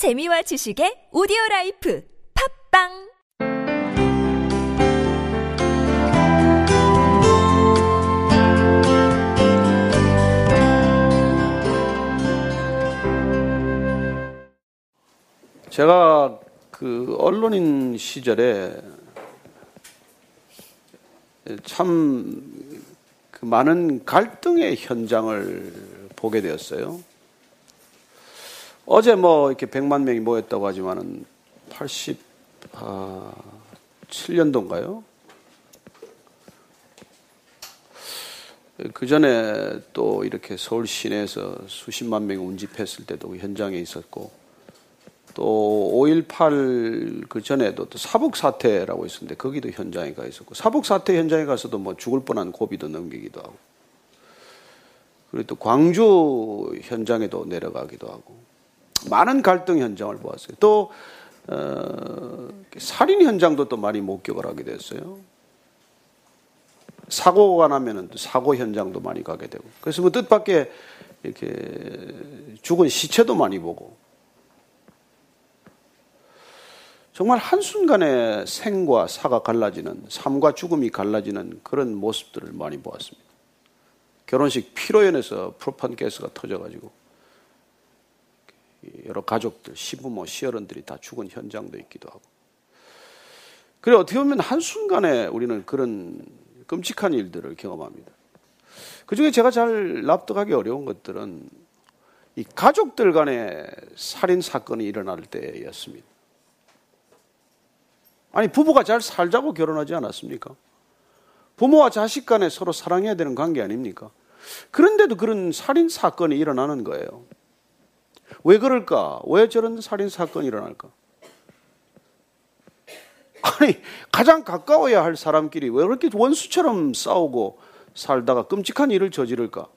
재미와 지식의 오디오 라이프 팝빵 제가 그 언론인 시절에 참 그 많은 갈등의 현장을 보게 되었어요. 어제 뭐 이렇게 100만 명이 모였다고 하지만은 87년도인가요? 그 전에 또 이렇게 서울 시내에서 수십만 명이 운집했을 때도 현장에 있었고 또 5.18 그 전에도 또 사북 사태라고 있었는데 거기도 현장에 가 있었고 사북 사태 현장에 가서도 뭐 죽을 뻔한 고비도 넘기기도 하고 그리고 또 광주 현장에도 내려가기도 하고 많은 갈등 현장을 보았어요. 또 어, 살인 현장도 또 많이 목격을 하게 됐어요. 사고가 나면은 또 사고 현장도 많이 가게 되고 그래서 뭐 뜻밖의 이렇게 죽은 시체도 많이 보고 정말 한순간에 생과 사가 갈라지는 삶과 죽음이 갈라지는 그런 모습들을 많이 보았습니다. 결혼식 피로연에서 프로판 가스가 터져가지고 여러 가족들, 시부모, 시어른들이 다 죽은 현장도 있기도 하고. 그래 어떻게 보면 한순간에 우리는 그런 끔찍한 일들을 경험합니다. 그 중에 제가 잘 납득하기 어려운 것들은 이 가족들 간의 살인 사건이 일어날 때였습니다. 아니, 부부가 잘 살자고 결혼하지 않았습니까? 부모와 자식 간에 서로 사랑해야 되는 관계 아닙니까? 그런데도 그런 살인 사건이 일어나는 거예요. 왜 그럴까? 왜 저런 살인 사건이 일어날까? 아니, 가장 가까워야 할 사람끼리 왜 그렇게 원수처럼 싸우고 살다가 끔찍한 일을 저지를까?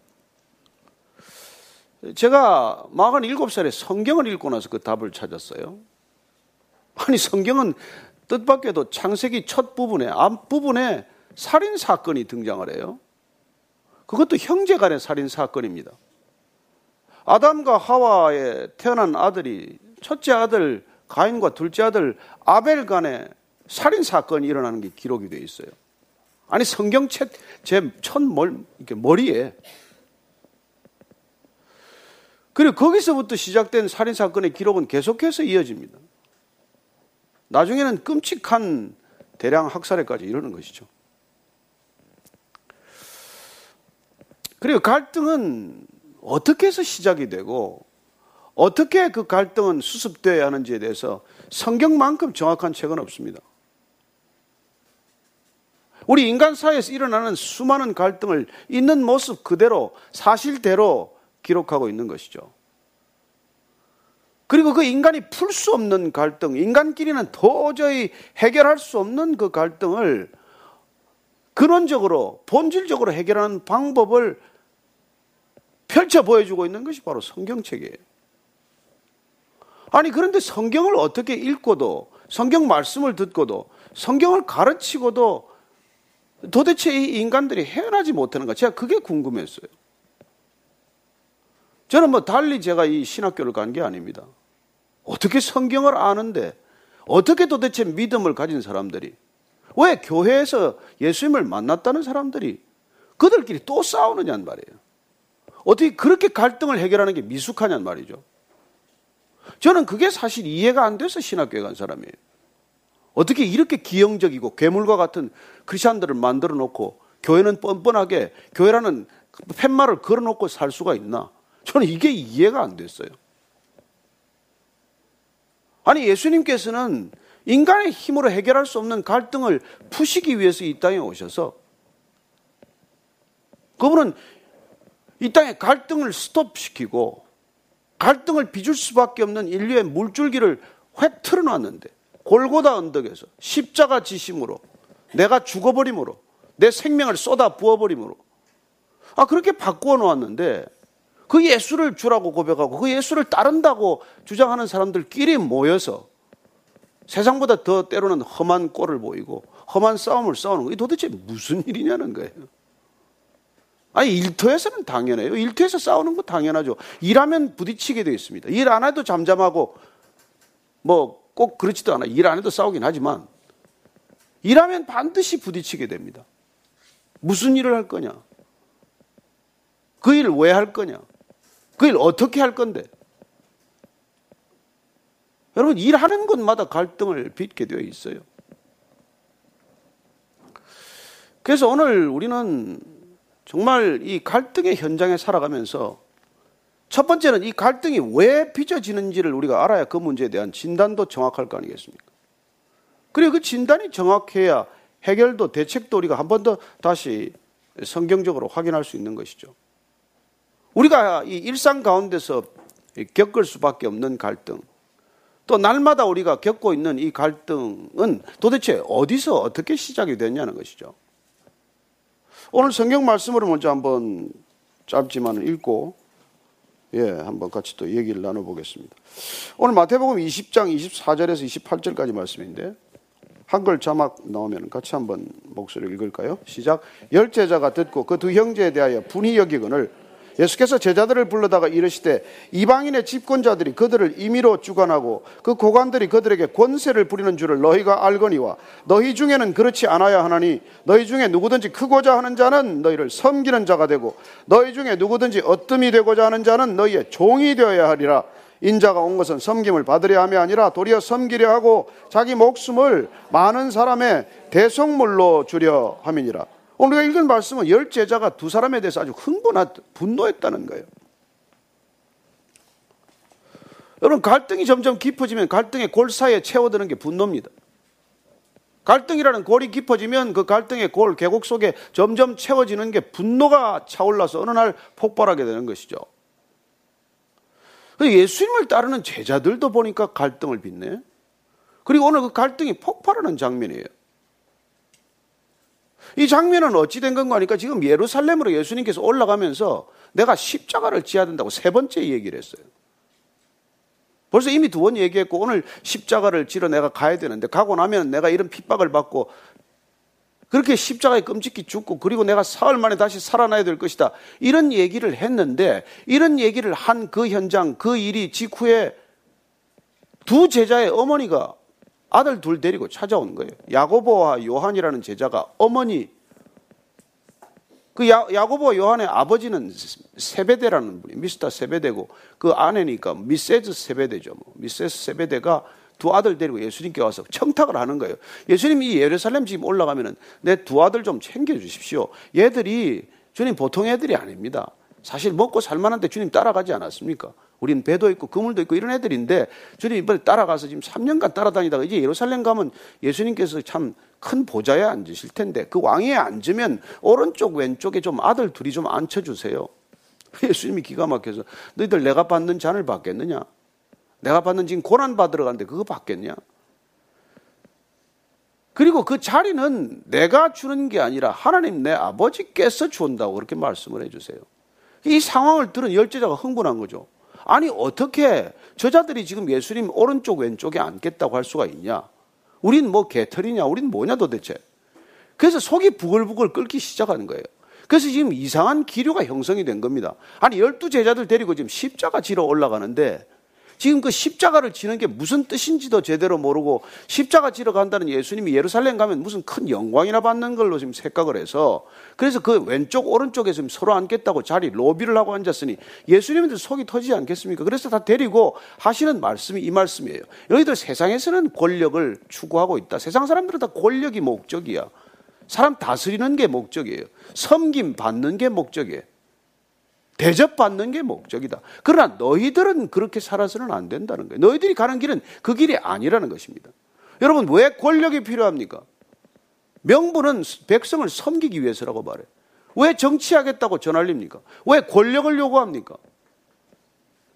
제가 47살에 성경을 읽고 나서 그 답을 찾았어요. 아니, 성경은 뜻밖에도 창세기 첫 부분에 앞부분에 살인 사건이 등장을 해요. 그것도 형제 간의 살인 사건입니다. 아담과 하와에 태어난 아들이 첫째 아들 가인과 둘째 아들 아벨 간에 살인 사건이 일어나는 게 기록이 되어 있어요. 아니 성경 책 제첫 머리에 그리고 거기서부터 시작된 살인 사건의 기록은 계속해서 이어집니다. 나중에는 끔찍한 대량 학살에까지 이르는 것이죠. 그리고 갈등은 어떻게 해서 시작이 되고 어떻게 그 갈등은 수습되어야 하는지에 대해서 성경만큼 정확한 책은 없습니다. 우리 인간 사회에서 일어나는 수많은 갈등을 있는 모습 그대로 사실대로 기록하고 있는 것이죠. 그리고 그 인간이 풀 수 없는 갈등, 인간끼리는 도저히 해결할 수 없는 그 갈등을 근원적으로, 본질적으로 해결하는 방법을 펼쳐 보여주고 있는 것이 바로 성경책이에요. 아니, 그런데 성경을 어떻게 읽고도, 성경 말씀을 듣고도, 성경을 가르치고도 도대체 이 인간들이 헤어나지 못하는가? 제가 그게 궁금했어요. 저는 뭐 달리 제가 이 신학교를 간 게 아닙니다. 어떻게 성경을 아는데 어떻게 도대체 믿음을 가진 사람들이 왜 교회에서 예수님을 만났다는 사람들이 그들끼리 또 싸우느냐는 말이에요. 어떻게 그렇게 갈등을 해결하는 게 미숙하냐는 말이죠. 저는 그게 사실 이해가 안 돼서 신학교에 간 사람이에요. 어떻게 이렇게 기형적이고 괴물과 같은 크리스천들을 만들어 놓고 교회는 뻔뻔하게 교회라는 팻말을 걸어 놓고 살 수가 있나? 저는 이게 이해가 안 됐어요. 아니, 예수님께서는 인간의 힘으로 해결할 수 없는 갈등을 푸시기 위해서 이 땅에 오셔서 그분은 이 땅에 갈등을 스톱시키고 갈등을 빚을 수밖에 없는 인류의 물줄기를 획 틀어놨는데 골고다 언덕에서 십자가 지심으로 내가 죽어버림으로 내 생명을 쏟아 부어버림으로 아 그렇게 바꾸어 놓았는데 그 예수를 주라고 고백하고 그 예수를 따른다고 주장하는 사람들끼리 모여서 세상보다 더 때로는 험한 꼴을 보이고 험한 싸움을 싸우는 거 도대체 무슨 일이냐는 거예요. 아니 일터에서는 당연해요. 일터에서 싸우는 거 당연하죠. 일하면 부딪히게 되어 있습니다. 일 안 해도 잠잠하고 뭐 꼭 그렇지도 않아. 일 안 해도 싸우긴 하지만 일하면 반드시 부딪히게 됩니다. 무슨 일을 할 거냐? 그 일을 왜할 거냐? 그 일 어떻게 할 건데? 여러분, 일하는 곳마다 갈등을 빚게 되어 있어요. 그래서 오늘 우리는 정말 이 갈등의 현장에 살아가면서 첫 번째는 이 갈등이 왜 빚어지는지를 우리가 알아야 그 문제에 대한 진단도 정확할 거 아니겠습니까? 그리고 그 진단이 정확해야 해결도 대책도 우리가 한 번 더 다시 성경적으로 확인할 수 있는 것이죠. 우리가 이 일상 가운데서 겪을 수밖에 없는 갈등, 또 날마다 우리가 겪고 있는 이 갈등은 도대체 어디서 어떻게 시작이 됐냐는 것이죠. 오늘 성경 말씀으로 먼저 한번 짧지만 읽고 예, 한번 같이 또 얘기를 나눠보겠습니다. 오늘 마태복음 20장 24절에서 28절까지 말씀인데 한글 자막 나오면 같이 한번 목소리를 읽을까요? 시작. 열 제자가 듣고 그 두 형제에 대하여 분이 여기거늘 예수께서 제자들을 불러다가 이르시되 이방인의 집권자들이 그들을 임의로 주관하고 그 고관들이 그들에게 권세를 부리는 줄을 너희가 알거니와 너희 중에는 그렇지 않아야 하나니 너희 중에 누구든지 크고자 하는 자는 너희를 섬기는 자가 되고 너희 중에 누구든지 어뜸이 되고자 하는 자는 너희의 종이 되어야 하리라. 인자가 온 것은 섬김을 받으려 함이 아니라 도리어 섬기려 하고 자기 목숨을 많은 사람의 대성물로 주려 함이니라 오늘 우리가 읽은 말씀은 열 제자가 두 사람에 대해서 아주 흥분하, 분노했다는 거예요. 여러분, 갈등이 점점 깊어지면 갈등의 골 사이에 채워드는 게 분노입니다. 갈등이라는 골이 깊어지면 그 갈등의 골, 계곡 속에 점점 채워지는 게 분노가 차올라서 어느 날 폭발하게 되는 것이죠. 예수님을 따르는 제자들도 보니까 갈등을 빚네. 그리고 오늘 그 갈등이 폭발하는 장면이에요. 이 장면은 어찌 된 건가 하니까 지금 예루살렘으로 예수님께서 올라가면서 내가 십자가를 지어야 된다고 세 번째 얘기를 했어요. 벌써 이미 두 번 얘기했고 오늘 십자가를 지러 내가 가야 되는데 가고 나면 내가 이런 핍박을 받고 그렇게 십자가에 끔찍히 죽고 그리고 내가 사흘 만에 다시 살아나야 될 것이다. 이런 얘기를 했는데 이런 얘기를 한 그 현장 그 일이 직후에 두 제자의 어머니가 아들 둘 데리고 찾아온 거예요. 야고보와 요한이라는 제자가 어머니 그 야, 야고보와 요한의 아버지는 세베데라는 분이 미스터 세베데고 그 아내니까 미세즈 세베데죠. 뭐. 미세스 세베데가 두 아들 데리고 예수님께 와서 청탁을 하는 거예요. 예수님이 예루살렘 지금 올라가면은 내 두 아들 좀 챙겨 주십시오. 얘들이 주님 보통 애들이 아닙니다. 사실 먹고 살 만한데 주님 따라가지 않았습니까? 우리는 배도 있고 그물도 있고 이런 애들인데 주님 이번에 따라가서 지금 3년간 따라다니다가 이제 예루살렘 가면 예수님께서 참 큰 보좌에 앉으실 텐데 그 왕위에 앉으면 오른쪽 왼쪽에 좀 아들 둘이 좀 앉혀주세요. 예수님이 기가 막혀서 너희들 내가 받는 잔을 받겠느냐? 내가 받는 지금 고난 받으러 가는데 그거 받겠냐? 그리고 그 자리는 내가 주는 게 아니라 하나님 내 아버지께서 주온다고 그렇게 말씀을 해주세요. 이 상황을 들은 열제자가 흥분한 거죠. 아니 어떻게 저자들이 지금 예수님 오른쪽 왼쪽에 앉겠다고 할 수가 있냐? 우린 뭐 개털이냐? 우린 뭐냐 도대체? 그래서 속이 부글부글 끓기 시작하는 거예요. 그래서 지금 이상한 기류가 형성이 된 겁니다. 아니 열두 제자들 데리고 지금 십자가 지러 올라가는데 지금 그 십자가를 지는 게 무슨 뜻인지도 제대로 모르고 십자가 지러 간다는 예수님이 예루살렘 가면 무슨 큰 영광이나 받는 걸로 지금 생각을 해서 그래서 그 왼쪽 오른쪽에 지금 서로 앉겠다고 자리 로비를 하고 앉았으니 예수님들 속이 터지지 않겠습니까? 그래서 다 데리고 하시는 말씀이 이 말씀이에요. 너희들 세상에서는 권력을 추구하고 있다. 세상 사람들은 다 권력이 목적이야. 사람 다스리는 게 목적이에요. 섬김 받는 게 목적이에요. 대접받는 게 목적이다. 그러나 너희들은 그렇게 살아서는 안 된다는 거예요. 너희들이 가는 길은 그 길이 아니라는 것입니다. 여러분, 왜 권력이 필요합니까? 명분은 백성을 섬기기 위해서라고 말해요. 왜 정치하겠다고 전할립니까? 왜 권력을 요구합니까?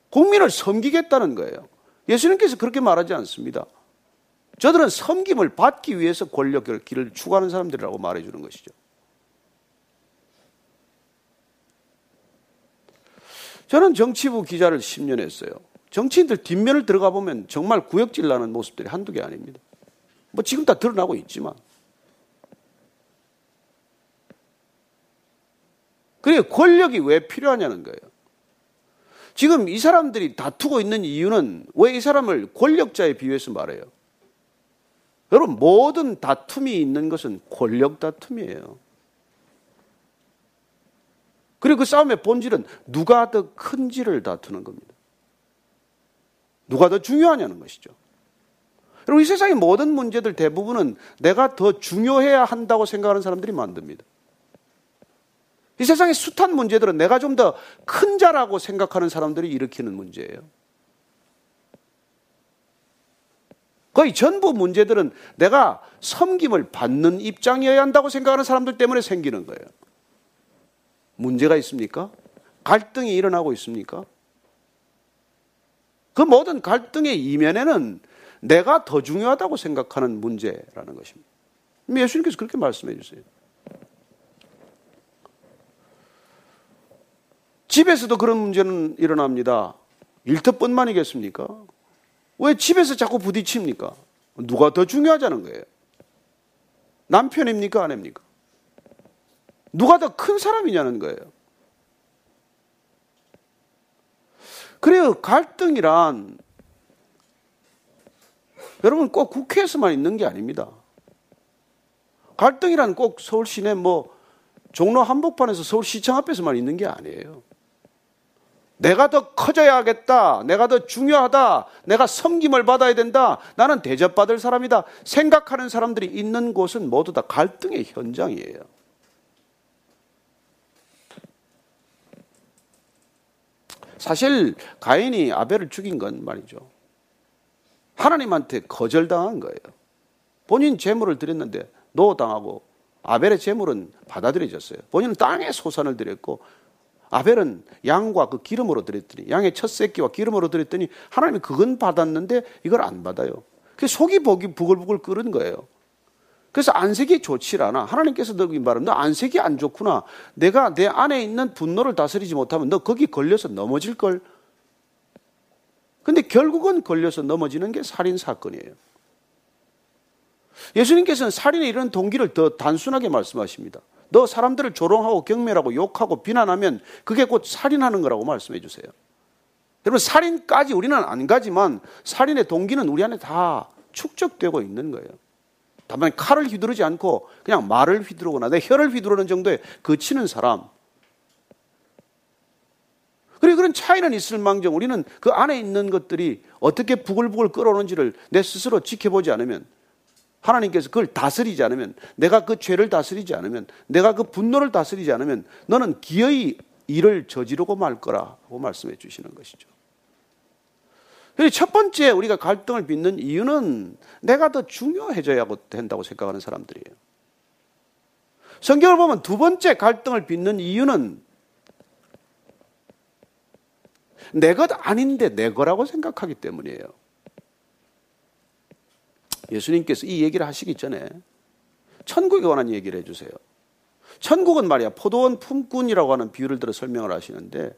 국민을 섬기겠다는 거예요. 예수님께서 그렇게 말하지 않습니다. 저들은 섬김을 받기 위해서 권력을 길을 추구하는 사람들이라고 말해주는 것이죠. 저는 정치부 기자를 10년 했어요. 정치인들 뒷면을 들어가 보면 정말 구역질 나는 모습들이 한두 개 아닙니다. 뭐 지금 다 드러나고 있지만. 그리고 권력이 왜 필요하냐는 거예요. 지금 이 사람들이 다투고 있는 이유는 왜 이 사람을 권력자에 비유해서 말해요? 여러분, 모든 다툼이 있는 것은 권력 다툼이에요. 그리고 그 싸움의 본질은 누가 더 큰지를 다투는 겁니다. 누가 더 중요하냐는 것이죠. 여러분, 이 세상의 모든 문제들 대부분은 내가 더 중요해야 한다고 생각하는 사람들이 만듭니다. 이 세상의 숱한 문제들은 내가 좀 더 큰 자라고 생각하는 사람들이 일으키는 문제예요. 거의 전부 문제들은 내가 섬김을 받는 입장이어야 한다고 생각하는 사람들 때문에 생기는 거예요. 문제가 있습니까? 갈등이 일어나고 있습니까? 그 모든 갈등의 이면에는 내가 더 중요하다고 생각하는 문제라는 것입니다. 예수님께서 그렇게 말씀해 주세요. 집에서도 그런 문제는 일어납니다. 일터뿐만이겠습니까? 왜 집에서 자꾸 부딪힙니까? 누가 더 중요하자는 거예요? 남편입니까? 아내입니까? 누가 더 큰 사람이냐는 거예요. 그래요. 갈등이란 여러분 꼭 국회에서만 있는 게 아닙니다. 갈등이란 꼭 서울 시내 뭐 종로 한복판에서 서울 시청 앞에서만 있는 게 아니에요. 내가 더 커져야겠다. 내가 더 중요하다. 내가 섬김을 받아야 된다. 나는 대접받을 사람이다. 생각하는 사람들이 있는 곳은 모두 다 갈등의 현장이에요. 사실 가인이 아벨을 죽인 건 말이죠. 하나님한테 거절당한 거예요. 본인 재물을 드렸는데 노당하고 아벨의 재물은 받아들여졌어요. 본인은 땅에 소산을 드렸고 아벨은 양과 그 기름으로 드렸더니 양의 첫 새끼와 기름으로 드렸더니 하나님이 그건 받았는데 이걸 안 받아요. 그 속이 복이 부글부글 끓은 거예요. 그래서 안색이 좋지 않아. 하나님께서 너기 말하면 너 안색이 안 좋구나. 내가 내 안에 있는 분노를 다스리지 못하면 너 거기 걸려서 넘어질 걸. 근데 결국은 걸려서 넘어지는 게 살인 사건이에요. 예수님께서는 살인의 이런 동기를 더 단순하게 말씀하십니다. 너 사람들을 조롱하고 경멸하고 욕하고 비난하면 그게 곧 살인하는 거라고 말씀해 주세요. 여러분, 살인까지 우리는 안 가지만 살인의 동기는 우리 안에 다 축적되고 있는 거예요. 다만 칼을 휘두르지 않고 그냥 말을 휘두르거나 내 혀를 휘두르는 정도에 그치는 사람. 그리고 그런 차이는 있을 망정 우리는 그 안에 있는 것들이 어떻게 부글부글 끓어오는지를 내 스스로 지켜보지 않으면 하나님께서 그걸 다스리지 않으면 내가 그 죄를 다스리지 않으면 내가 그 분노를 다스리지 않으면 너는 기어이 일을 저지르고 말 거라고 말씀해 주시는 것이죠. 첫 번째 우리가 갈등을 빚는 이유는 내가 더 중요해져야 된다고 생각하는 사람들이에요. 성경을 보면 두 번째 갈등을 빚는 이유는 내 것 아닌데 내 거라고 생각하기 때문이에요. 예수님께서 이 얘기를 하시기 전에 천국에 관한 얘기를 해주세요. 천국은 말이야 포도원 품꾼이라고 하는 비유를 들어 설명을 하시는데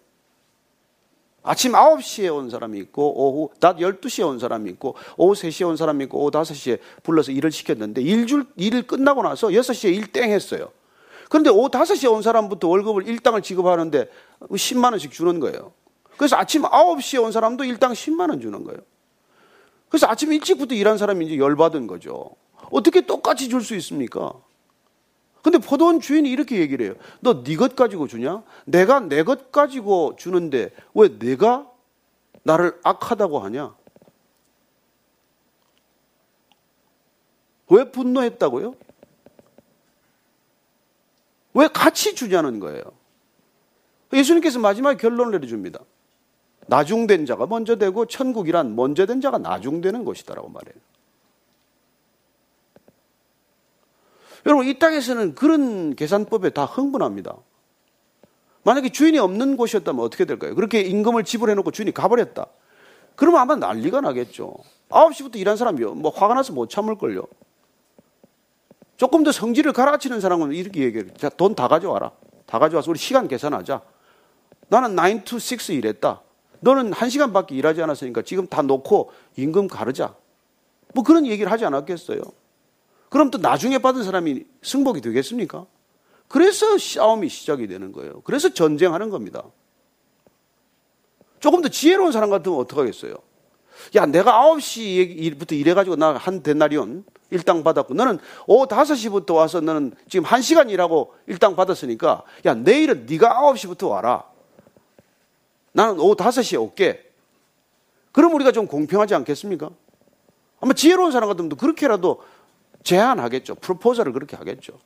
아침 9시에 온 사람이 있고 오후 낮 12시에 온 사람이 있고 오후 3시에 온 사람이 있고 오후 5시에 불러서 일을 시켰는데 일줄 일을 끝나고 나서 6시에 일 땡 했어요. 그런데 오후 5시에 온 사람부터 월급을 일당을 지급하는데 10만 원씩 주는 거예요. 그래서 아침 9시에 온 사람도 일당 10만 원 주는 거예요. 그래서 아침 일찍부터 일한 사람이 이제 열받은 거죠. 어떻게 똑같이 줄 수 있습니까? 근데 포도원 주인이 이렇게 얘기를 해요. 너 네 것 가지고 주냐? 내가 내 것 가지고 주는데 왜 내가 나를 악하다고 하냐? 왜 분노했다고요? 왜 같이 주냐는 거예요. 예수님께서 마지막에 결론을 내려줍니다. 나중된 자가 먼저 되고 천국이란 먼저 된 자가 나중되는 것이다라고 말해요. 여러분 이 땅에서는 그런 계산법에 다 흥분합니다. 만약에 주인이 없는 곳이었다면 어떻게 될까요? 그렇게 임금을 지불해 놓고 주인이 가버렸다. 그러면 아마 난리가 나겠죠. 9시부터 일한 사람이 뭐 화가 나서 못 참을걸요. 조금 더 성질을 가라앉히는 사람은 이렇게 얘기해요. 자, 돈 다 가져와라. 다 가져와서 우리 시간 계산하자. 나는 9 to 6 일했다. 너는 한 시간밖에 일하지 않았으니까 지금 다 놓고 임금 가르자. 뭐 그런 얘기를 하지 않았겠어요? 그럼 또 나중에 받은 사람이 승복이 되겠습니까? 그래서 싸움이 시작이 되는 거예요. 그래서 전쟁하는 겁니다. 조금 더 지혜로운 사람 같으면 어떡하겠어요? 야, 내가 9시부터 일해가지고 나한 데나리온 일당 받았고, 너는 오후 5시부터 와서 너는 지금 1시간 일하고 일당 받았으니까, 야, 내일은 네가 9시부터 와라. 나는 오후 5시에 올게. 그럼 우리가 좀 공평하지 않겠습니까? 아마 지혜로운 사람 같으면 그렇게라도 제안하겠죠. 프로포저를 그렇게 하겠죠.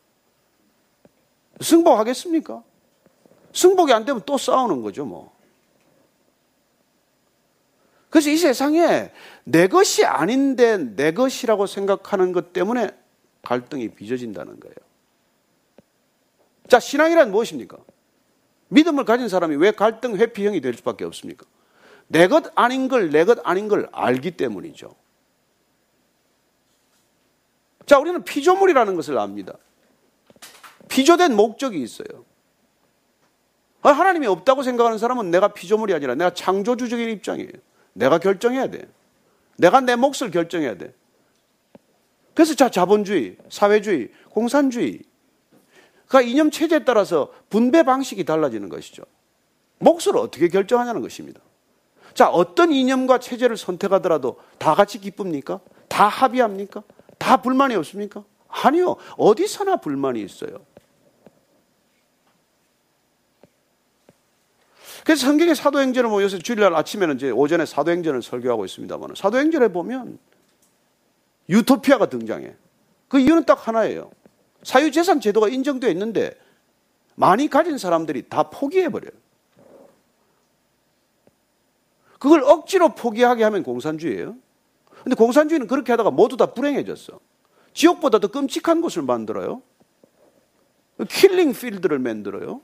승복하겠습니까? 승복이 안 되면 또 싸우는 거죠, 뭐. 그래서 이 세상에 내 것이 아닌데 내 것이라고 생각하는 것 때문에 갈등이 빚어진다는 거예요. 자, 신앙이란 무엇입니까? 믿음을 가진 사람이 왜 갈등 회피형이 될 수밖에 없습니까? 내 것 아닌 걸 내 것 아닌 걸 알기 때문이죠. 자, 우리는 피조물이라는 것을 압니다. 피조된 목적이 있어요. 아, 하나님이 없다고 생각하는 사람은 내가 피조물이 아니라 내가 창조주적인 입장이에요. 내가 결정해야 돼. 내가 내 몫을 결정해야 돼. 그래서 자, 자본주의, 사회주의, 공산주의. 그 이념 체제에 따라서 분배 방식이 달라지는 것이죠. 몫을 어떻게 결정하냐는 것입니다. 자, 어떤 이념과 체제를 선택하더라도 다 같이 기쁩니까? 다 합의합니까? 다 불만이 없습니까? 아니요. 어디서나 불만이 있어요. 그래서 성경의 사도행전을 뭐 요새 주일날 아침에는 이제 오전에 사도행전을 설교하고 있습니다만 사도행전에 보면 유토피아가 등장해. 그 이유는 딱 하나예요. 사유재산 제도가 인정되어 있는데 많이 가진 사람들이 다 포기해버려요. 그걸 억지로 포기하게 하면 공산주의예요. 근데 공산주의는 그렇게 하다가 모두 다 불행해졌어. 지옥보다 더 끔찍한 곳을 만들어요. 킬링 필드를 만들어요.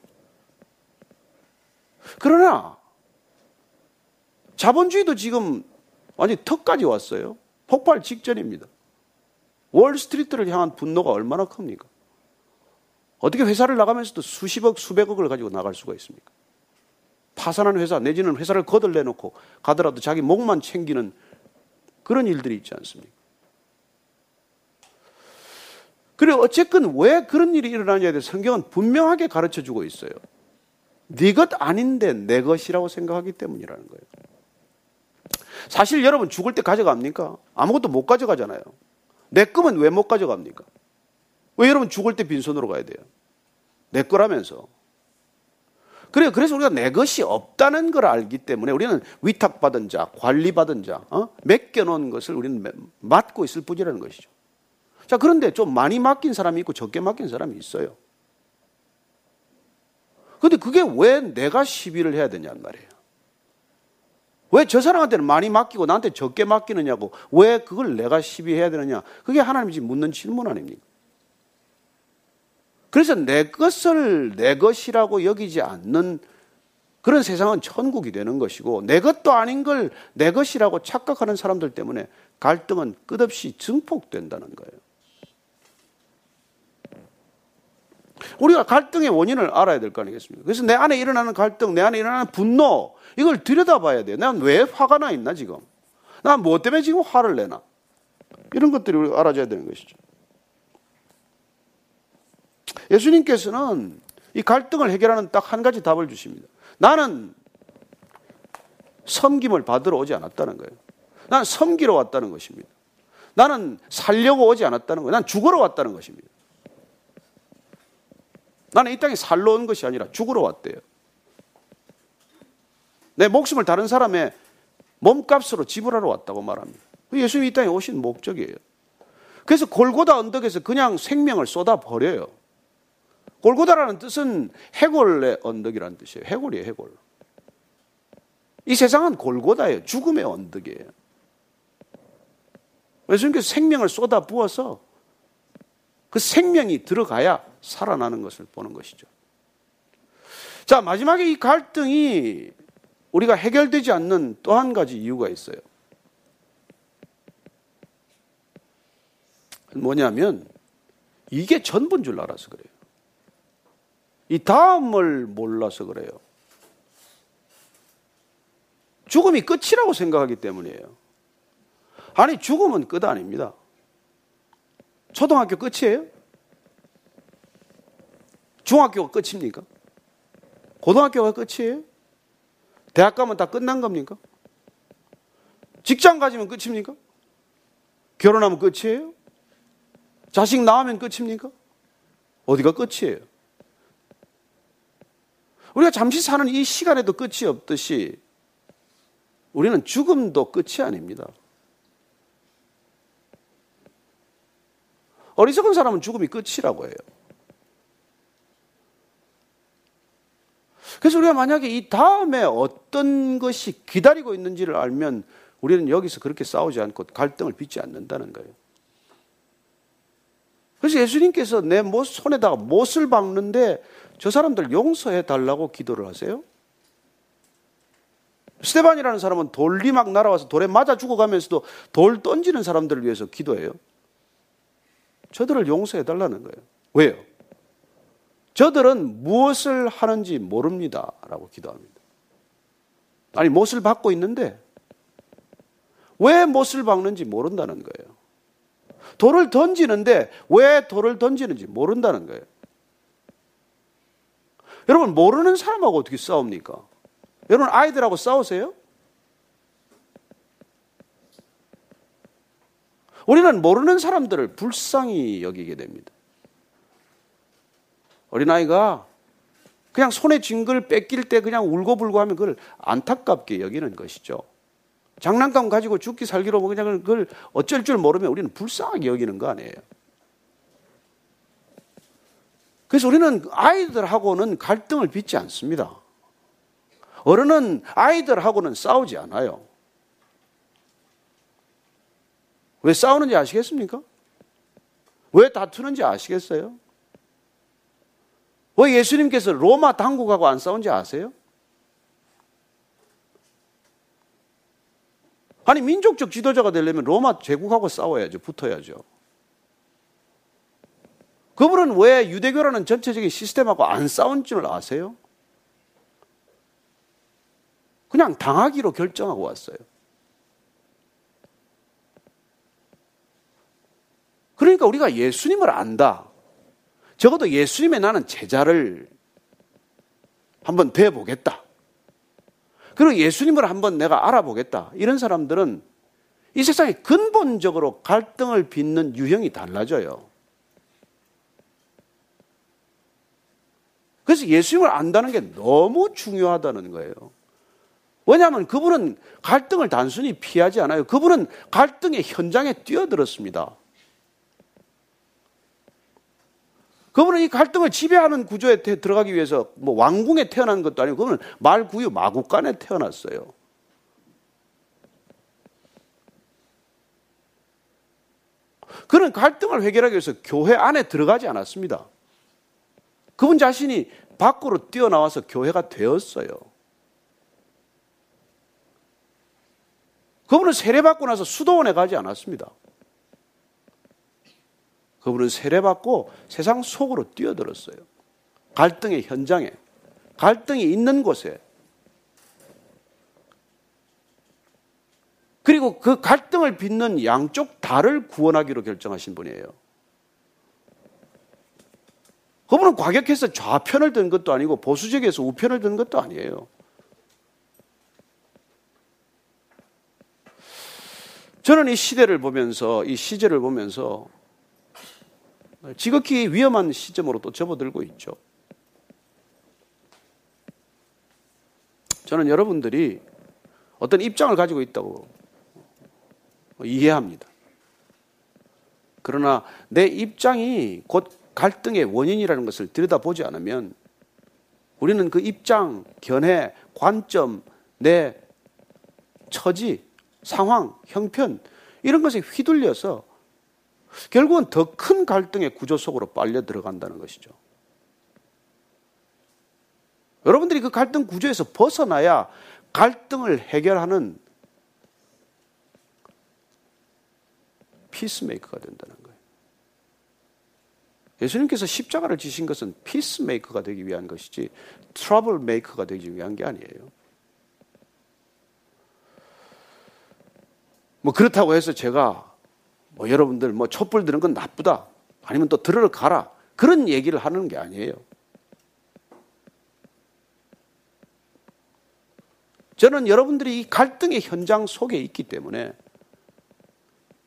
그러나 자본주의도 지금 완전 턱까지 왔어요. 폭발 직전입니다. 월스트리트를 향한 분노가 얼마나 큽니까? 어떻게 회사를 나가면서도 수십억, 수백억을 가지고 나갈 수가 있습니까? 파산한 회사 내지는 회사를 거들내놓고 가더라도 자기 목만 챙기는 그런 일들이 있지 않습니까? 그리고 어쨌건 왜 그런 일이 일어나냐에 대해 성경은 분명하게 가르쳐 주고 있어요. 네 것 아닌데 내 것이라고 생각하기 때문이라는 거예요. 사실 여러분 죽을 때 가져갑니까? 아무것도 못 가져가잖아요. 내 거면 왜못 가져갑니까? 왜 여러분 죽을 때 빈손으로 가야 돼요? 내 거라면서. 그래요. 그래서 우리가 내 것이 없다는 걸 알기 때문에 우리는 위탁받은 자, 관리받은 자, 어? 맡겨놓은 것을 우리는 맡고 있을 뿐이라는 것이죠. 자, 그런데 좀 많이 맡긴 사람이 있고 적게 맡긴 사람이 있어요. 근데 그게 왜 내가 시비를 해야 되냐는 말이에요. 왜 저 사람한테는 많이 맡기고 나한테 적게 맡기느냐고 왜 그걸 내가 시비해야 되느냐. 그게 하나님이 묻는 질문 아닙니까? 그래서 내 것을 내 것이라고 여기지 않는 그런 세상은 천국이 되는 것이고 내 것도 아닌 걸 내 것이라고 착각하는 사람들 때문에 갈등은 끝없이 증폭된다는 거예요. 우리가 갈등의 원인을 알아야 될 거 아니겠습니까? 그래서 내 안에 일어나는 갈등, 내 안에 일어나는 분노, 이걸 들여다봐야 돼요. 난 왜 화가 나 있나, 지금? 난 뭐 때문에 지금 화를 내나? 이런 것들이 우리가 알아줘야 되는 것이죠. 예수님께서는 이 갈등을 해결하는 딱 한 가지 답을 주십니다. 나는 섬김을 받으러 오지 않았다는 거예요. 나는 섬기러 왔다는 것입니다. 나는 살려고 오지 않았다는 거예요. 난 죽으러 왔다는 것입니다. 나는 이 땅에 살러 온 것이 아니라 죽으러 왔대요. 내 목숨을 다른 사람의 몸값으로 지불하러 왔다고 말합니다. 예수님이 이 땅에 오신 목적이에요. 그래서 골고다 언덕에서 그냥 생명을 쏟아 버려요. 골고다라는 뜻은 해골의 언덕이라는 뜻이에요. 해골이에요, 해골. 이 세상은 골고다예요. 죽음의 언덕이에요. 예수님께서 생명을 쏟아 부어서 그 생명이 들어가야 살아나는 것을 보는 것이죠. 자, 마지막에 이 갈등이 우리가 해결되지 않는 또 한 가지 이유가 있어요. 뭐냐면 이게 전부인 줄 알아서 그래요. 이 다음을 몰라서 그래요. 죽음이 끝이라고 생각하기 때문이에요. 아니, 죽음은 끝 아닙니다. 초등학교 끝이에요? 중학교가 끝입니까? 고등학교가 끝이에요? 대학 가면 다 끝난 겁니까? 직장 가지면 끝입니까? 결혼하면 끝이에요? 자식 낳으면 끝입니까? 어디가 끝이에요? 우리가 잠시 사는 이 시간에도 끝이 없듯이 우리는 죽음도 끝이 아닙니다. 어리석은 사람은 죽음이 끝이라고 해요. 그래서 우리가 만약에 이 다음에 어떤 것이 기다리고 있는지를 알면 우리는 여기서 그렇게 싸우지 않고 갈등을 빚지 않는다는 거예요. 그래서 예수님께서 내 손에다가 못을 박는데 저 사람들 용서해 달라고 기도를 하세요. 스테반이라는 사람은 돌이 막 날아와서 돌에 맞아 죽어가면서도 돌 던지는 사람들을 위해서 기도해요. 저들을 용서해 달라는 거예요. 왜요? 저들은 무엇을 하는지 모릅니다. 라고 기도합니다. 아니, 못을 받고 있는데 왜 못을 박는지 모른다는 거예요. 돌을 던지는데 왜 돌을 던지는지 모른다는 거예요. 여러분, 모르는 사람하고 어떻게 싸웁니까? 여러분, 아이들하고 싸우세요? 우리는 모르는 사람들을 불쌍히 여기게 됩니다. 어린아이가 그냥 손에 쥔 걸 뺏길 때 그냥 울고불고 하면 그걸 안타깝게 여기는 것이죠. 장난감 가지고 죽기 살기로 그냥 그걸 어쩔 줄 모르면 우리는 불쌍하게 여기는 거 아니에요. 그래서 우리는 아이들하고는 갈등을 빚지 않습니다. 어른은 아이들하고는 싸우지 않아요. 왜 싸우는지 아시겠습니까? 왜 다투는지 아시겠어요? 왜 예수님께서 로마 당국하고 안 싸운지 아세요? 아니 민족적 지도자가 되려면 로마 제국하고 싸워야죠. 붙어야죠. 그분은 왜 유대교라는 전체적인 시스템하고 안 싸운 줄 아세요? 그냥 당하기로 결정하고 왔어요. 그러니까 우리가 예수님을 안다. 적어도 예수님의 나는 제자를 한번 되어보겠다. 그리고 예수님을 한번 내가 알아보겠다. 이런 사람들은 이 세상에 근본적으로 갈등을 빚는 유형이 달라져요. 그래서 예수님을 안다는 게 너무 중요하다는 거예요. 왜냐하면 그분은 갈등을 단순히 피하지 않아요. 그분은 갈등의 현장에 뛰어들었습니다. 그분은 이 갈등을 지배하는 구조에 들어가기 위해서 뭐 왕궁에 태어난 것도 아니고 그분은 말 구유 마국간에 태어났어요. 그는 갈등을 해결하기 위해서 교회 안에 들어가지 않았습니다. 그분 자신이 밖으로 뛰어나와서 교회가 되었어요. 그분은 세례받고 나서 수도원에 가지 않았습니다. 그분은 세례받고 세상 속으로 뛰어들었어요. 갈등의 현장에, 갈등이 있는 곳에. 그리고 그 갈등을 빚는 양쪽 달을 구원하기로 결정하신 분이에요. 그분은 과격해서 좌편을 든 것도 아니고 보수적에서 우편을 든 것도 아니에요. 저는 이 시대를 보면서, 이 시제를 보면서 지극히 위험한 시점으로 또 접어들고 있죠. 저는 여러분들이 어떤 입장을 가지고 있다고 이해합니다. 그러나 내 입장이 곧 갈등의 원인이라는 것을 들여다보지 않으면 우리는 그 입장, 견해, 관점, 내 처지, 상황, 형편 이런 것에 휘둘려서 결국은 더 큰 갈등의 구조 속으로 빨려 들어간다는 것이죠. 여러분들이 그 갈등 구조에서 벗어나야 갈등을 해결하는 peacemaker가 된다는 거예요. 예수님께서 십자가를 지신 것은 peacemaker가 되기 위한 것이지 troublemaker가 되기 위한 게 아니에요. 뭐 그렇다고 해서 제가 뭐 여러분들 뭐 촛불 드는 건 나쁘다. 아니면 또 들으러 가라. 그런 얘기를 하는 게 아니에요. 저는 여러분들이 이 갈등의 현장 속에 있기 때문에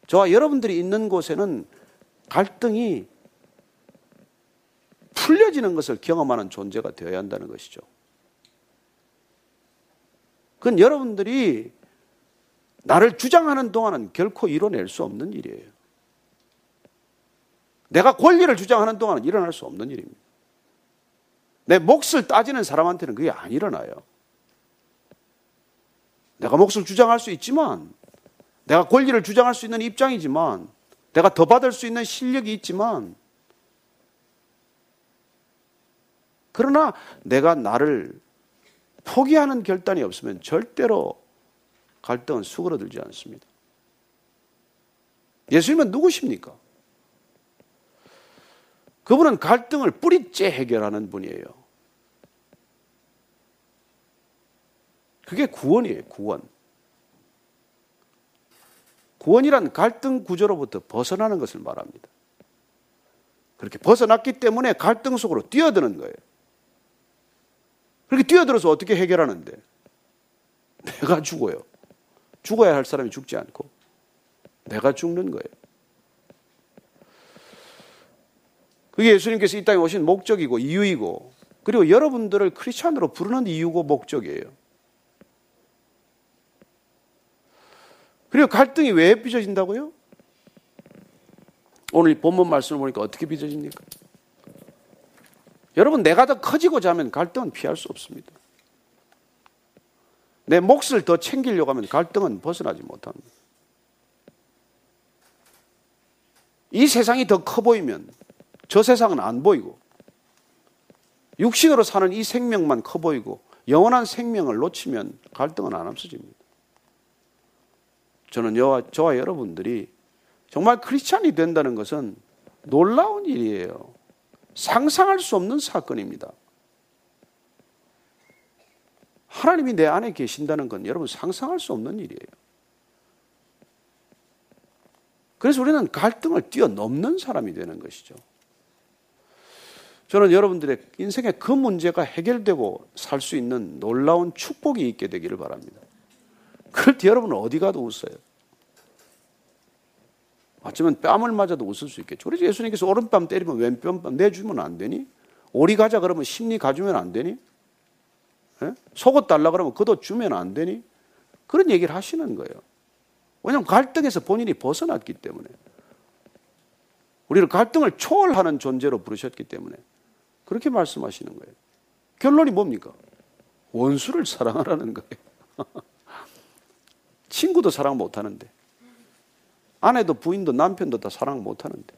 저와 여러분들이 있는 곳에는 갈등이 풀려지는 것을 경험하는 존재가 되어야 한다는 것이죠. 그건 여러분들이 나를 주장하는 동안은 결코 이뤄낼 수 없는 일이에요. 내가 권리를 주장하는 동안은 일어날 수 없는 일입니다. 내 몫을 따지는 사람한테는 그게 안 일어나요. 내가 몫을 주장할 수 있지만, 내가 권리를 주장할 수 있는 입장이지만, 내가 더 받을 수 있는 실력이 있지만, 그러나 내가 나를 포기하는 결단이 없으면 절대로 갈등은 수그러들지 않습니다. 예수님은 누구십니까? 그분은 갈등을 뿌리째 해결하는 분이에요. 그게 구원이에요, 구원. 구원이란 갈등 구조로부터 벗어나는 것을 말합니다. 그렇게 벗어났기 때문에 갈등 속으로 뛰어드는 거예요. 그렇게 뛰어들어서 어떻게 해결하는데? 내가 죽어요. 죽어야 할 사람이 죽지 않고 내가 죽는 거예요. 그게 예수님께서 이 땅에 오신 목적이고 이유이고 그리고 여러분들을 크리스찬으로 부르는 이유고 목적이에요. 그리고 갈등이 왜 빚어진다고요? 오늘 본문 말씀을 보니까 어떻게 빚어집니까? 여러분, 내가 더 커지고자 하면 갈등은 피할 수 없습니다. 내 몫을 더 챙기려고 하면 갈등은 벗어나지 못합니다. 이 세상이 더 커 보이면 저 세상은 안 보이고 육신으로 사는 이 생명만 커 보이고 영원한 생명을 놓치면 갈등은 안 없어집니다. 저는 여와, 저와 여러분들이 정말 크리스찬이 된다는 것은 놀라운 일이에요. 상상할 수 없는 사건입니다. 하나님이 내 안에 계신다는 건 여러분 상상할 수 없는 일이에요. 그래서 우리는 갈등을 뛰어넘는 사람이 되는 것이죠. 저는 여러분들의 인생의 그 문제가 해결되고 살 수 있는 놀라운 축복이 있게 되기를 바랍니다. 그럴 때 여러분은 어디 가도 웃어요. 어쩌면 뺨을 맞아도 웃을 수 있겠죠. 그래서 예수님께서 오른뺨 때리면 왼뺨 내주면 안 되니? 오리 가자 그러면 심리 가주면 안 되니? 예? 속옷 달라 그러면 겉옷 주면 안 되니? 그런 얘기를 하시는 거예요. 왜냐하면 갈등에서 본인이 벗어났기 때문에. 우리를 갈등을 초월하는 존재로 부르셨기 때문에. 그렇게 말씀하시는 거예요. 결론이 뭡니까? 원수를 사랑하라는 거예요. 친구도 사랑 못 하는데. 아내도 부인도 남편도 다 사랑 못 하는데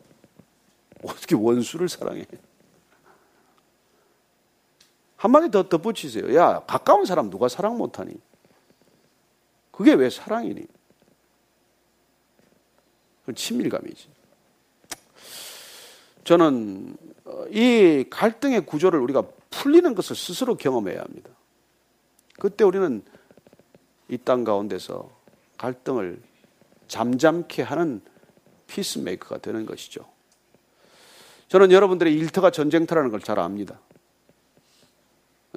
어떻게 원수를 사랑해? 한마디 더 덧붙이세요. 야, 가까운 사람 누가 사랑 못 하니? 그게 왜 사랑이니? 그 친밀감이지. 저는 어, 이 갈등의 구조를 우리가 풀리는 것을 스스로 경험해야 합니다. 그때 우리는 이 땅 가운데서 갈등을 잠잠케 하는 피스메이커가 되는 것이죠. 저는 여러분들의 일터가 전쟁터라는 걸 잘 압니다.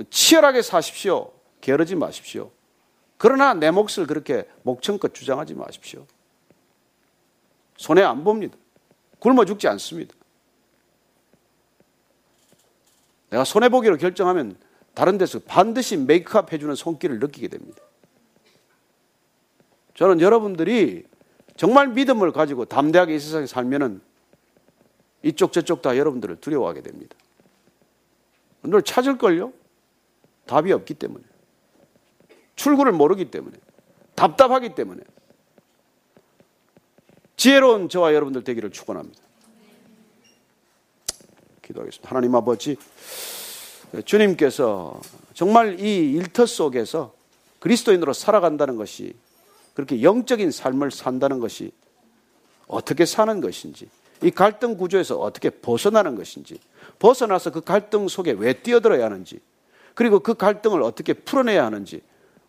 치열하게 사십시오. 게으르지 마십시오. 그러나 내 몫을 그렇게 목청껏 주장하지 마십시오. 손해 안 봅니다. 굶어 죽지 않습니다. 내가 손해보기로 결정하면 다른 데서 반드시 메이크업 해주는 손길을 느끼게 됩니다. 저는 여러분들이 정말 믿음을 가지고 담대하게 이 세상에 살면은 이쪽 저쪽 다 여러분들을 두려워하게 됩니다. 널 찾을걸요? 답이 없기 때문에. 출구를 모르기 때문에. 답답하기 때문에. 지혜로운 저와 여러분들 되기를 축원합니다. 기도하겠습니다. 하나님 아버지, 주님께서 정말 이 일터 속에서 그리스도인으로 살아간다는 것이 그렇게 영적인 삶을 산다는 것이 어떻게 사는 것인지, 이 갈등 구조에서 어떻게 벗어나는 것인지, 벗어나서 그 갈등 속에 왜 뛰어들어야 하는지, 그리고 그 갈등을 어떻게 풀어내야 하는지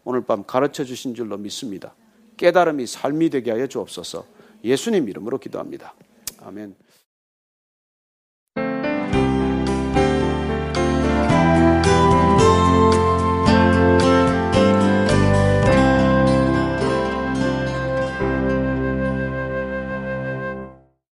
오늘 밤 가르쳐 주신 줄로 믿습니다. 깨달음이 삶이 되게 하여 주옵소서 예수님 이름으로 기도합니다. 아멘.